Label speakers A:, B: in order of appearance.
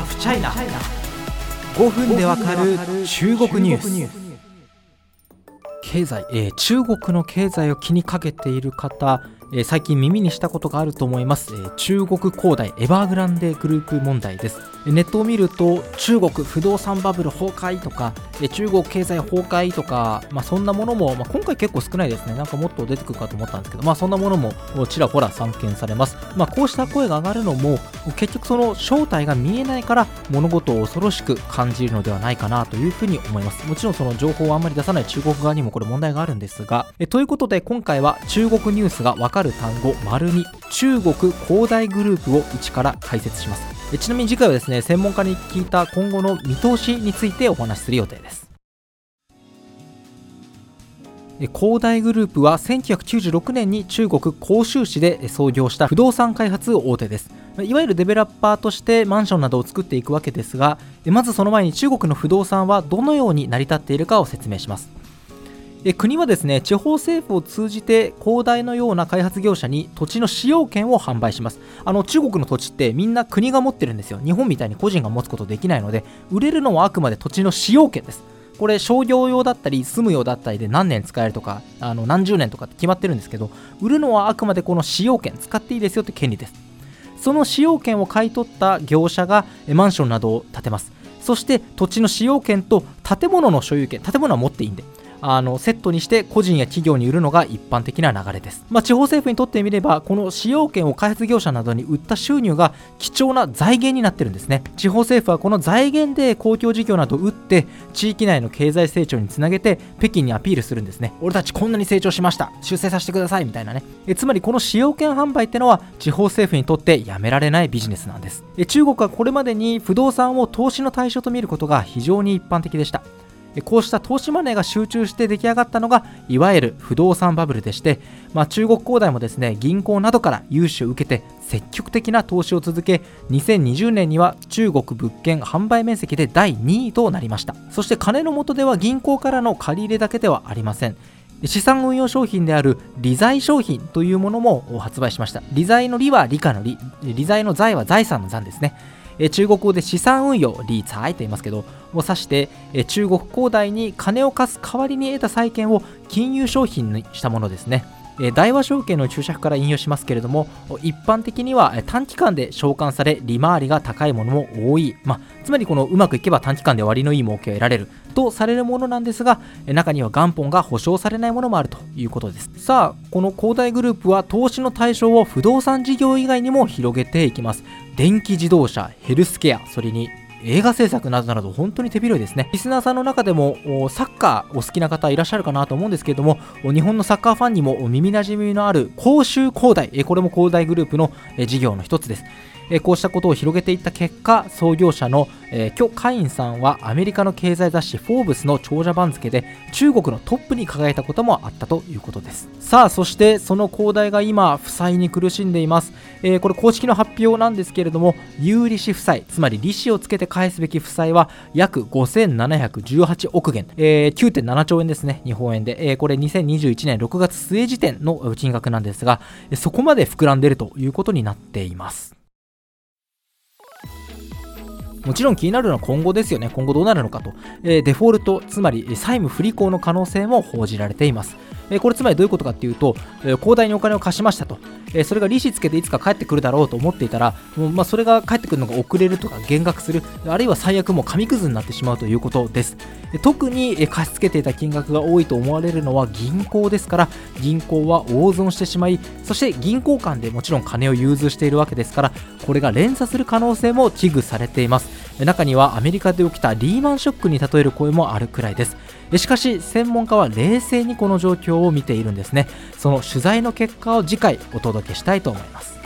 A: ハフチャイナ5分でわかる中国ニュース。経済、えー、中国の経済を気にかけている方えー、最近耳にしたことがあると思います、えー、中国恒大エバーグランデグループ問題です。ネットを見ると中国不動産バブル崩壊とか、えー、中国経済崩壊とか、まあ、そんなものも、まあ、今回結構少ないですね。なんかもっと出てくるかと思ったんですけど、まあ、そんなものもちらほら散見されます、まあ、こうした声が上がるのも結局その正体が見えないから物事を恐ろしく感じるのではないかなというふうに思います。もちろんその情報をあんまり出さない中国側にもこれ問題があるんですがえということで今回は中国ニュースが分かる単語丸2中国恒大グループを一から解説します。ちなみに次回はですね専門家に聞いた今後の見通しについてお話しする予定です。恒大グループは1996年に中国広州市で創業した不動産開発大手です。いわゆるデベロッパーとしてマンションなどを作っていくわけですがまずその前に中国の不動産はどのように成り立っているかを説明します。え国はですね地方政府を通じて広大のような開発業者に土地の使用権を販売します。あの中国の土地ってみんな国が持ってるんですよ。日本みたいに個人が持つことできないので売れるのはあくまで土地の使用権です。これ商業用だったり住む用だったりで何年使えるとかあの何十年とかって決まってるんですけど売るのはあくまでこの使用権使っていいですよって権利です。その使用権を買い取った業者がマンションなどを建てます。そして土地の使用権と建物の所有権建物は持っていいんであのセットにして個人や企業に売るのが一般的な流れです、まあ、地方政府にとってみればこの使用権を開発業者などに売った収入が貴重な財源になってるんですね。地方政府はこの財源で公共事業などを売って地域内の経済成長につなげて北京にアピールするんですね。俺たちこんなに成長しました。修正させてくださいみたいなね。えつまりこの使用権販売ってのは地方政府にとってやめられないビジネスなんです。え中国はこれまでに不動産を投資の対象と見ることが非常に一般的でした。こうした投資マネーが集中して出来上がったのがいわゆる不動産バブルでして、まあ、中国恒大もですね銀行などから融資を受けて積極的な投資を続け2020年には中国物件販売面積で第2位となりました。そして金の元では銀行からの借り入れだけではありません。資産運用商品である理財商品というものも発売しました。理財の利は理科の利理財の財は財産の残ですね。中国語で資産運用リーツァイと言いますけどを指して中国恒大に金を貸す代わりに得た債券を金融商品にしたものですね。大和証券の注釈から引用しますけれども一般的には短期間で償還され利回りが高いものも多い、まあ、つまりこのうまくいけば短期間で割のいい儲けを得られる。とされるものなんですが中には元本が保証されないものもあるということです。さあこの恒大グループは投資の対象を不動産事業以外にも広げていきます。電気自動車ヘルスケアそれに映画制作などなど本当に手広いですね。リスナーさんの中でもサッカーお好きな方いらっしゃるかなと思うんですけれども、日本のサッカーファンにも耳なじみのある甲州恒大、これも恒大グループの事業の一つです。こうしたことを広げていった結果、創業者のえー、キョ・カインさんはアメリカの経済雑誌フォーブスの長者番付で中国のトップに輝いたこともあったということです。さあそしてその恒大が今負債に苦しんでいます、えー、これ公式の発表なんですけれども有利子負債つまり利子をつけて返すべき負債は約5718億元、えー、9.7兆円ですね日本円で、えー、これ2021年6月末時点の金額なんですがそこまで膨らんでるということになっています。もちろん気になるのは今後ですよね。今後どうなるのかと。えー、デフォルト、つまり債務不履行の可能性も報じられています。えー、これつまりどういうことかっていうと、えー、広大にお金を貸しましたと。えそれが利子つけていつか帰ってくるだろうと思っていたら、もうまあ、それが帰ってくるのが遅れるとか減額する、あるいは最悪もう紙くずになってしまうということです。特に貸し付けていた金額が多いと思われるのは銀行ですから、銀行は大損してしまい、そして銀行間でもちろん金を融通しているわけですから、これが連鎖する可能性も危惧されています。中にはアメリカで起きたリーマンショックに例える声もあるくらいです。しかし専門家は冷静にこの状況を見ているんですね。その取材の結果を次回お届けしたいと思います。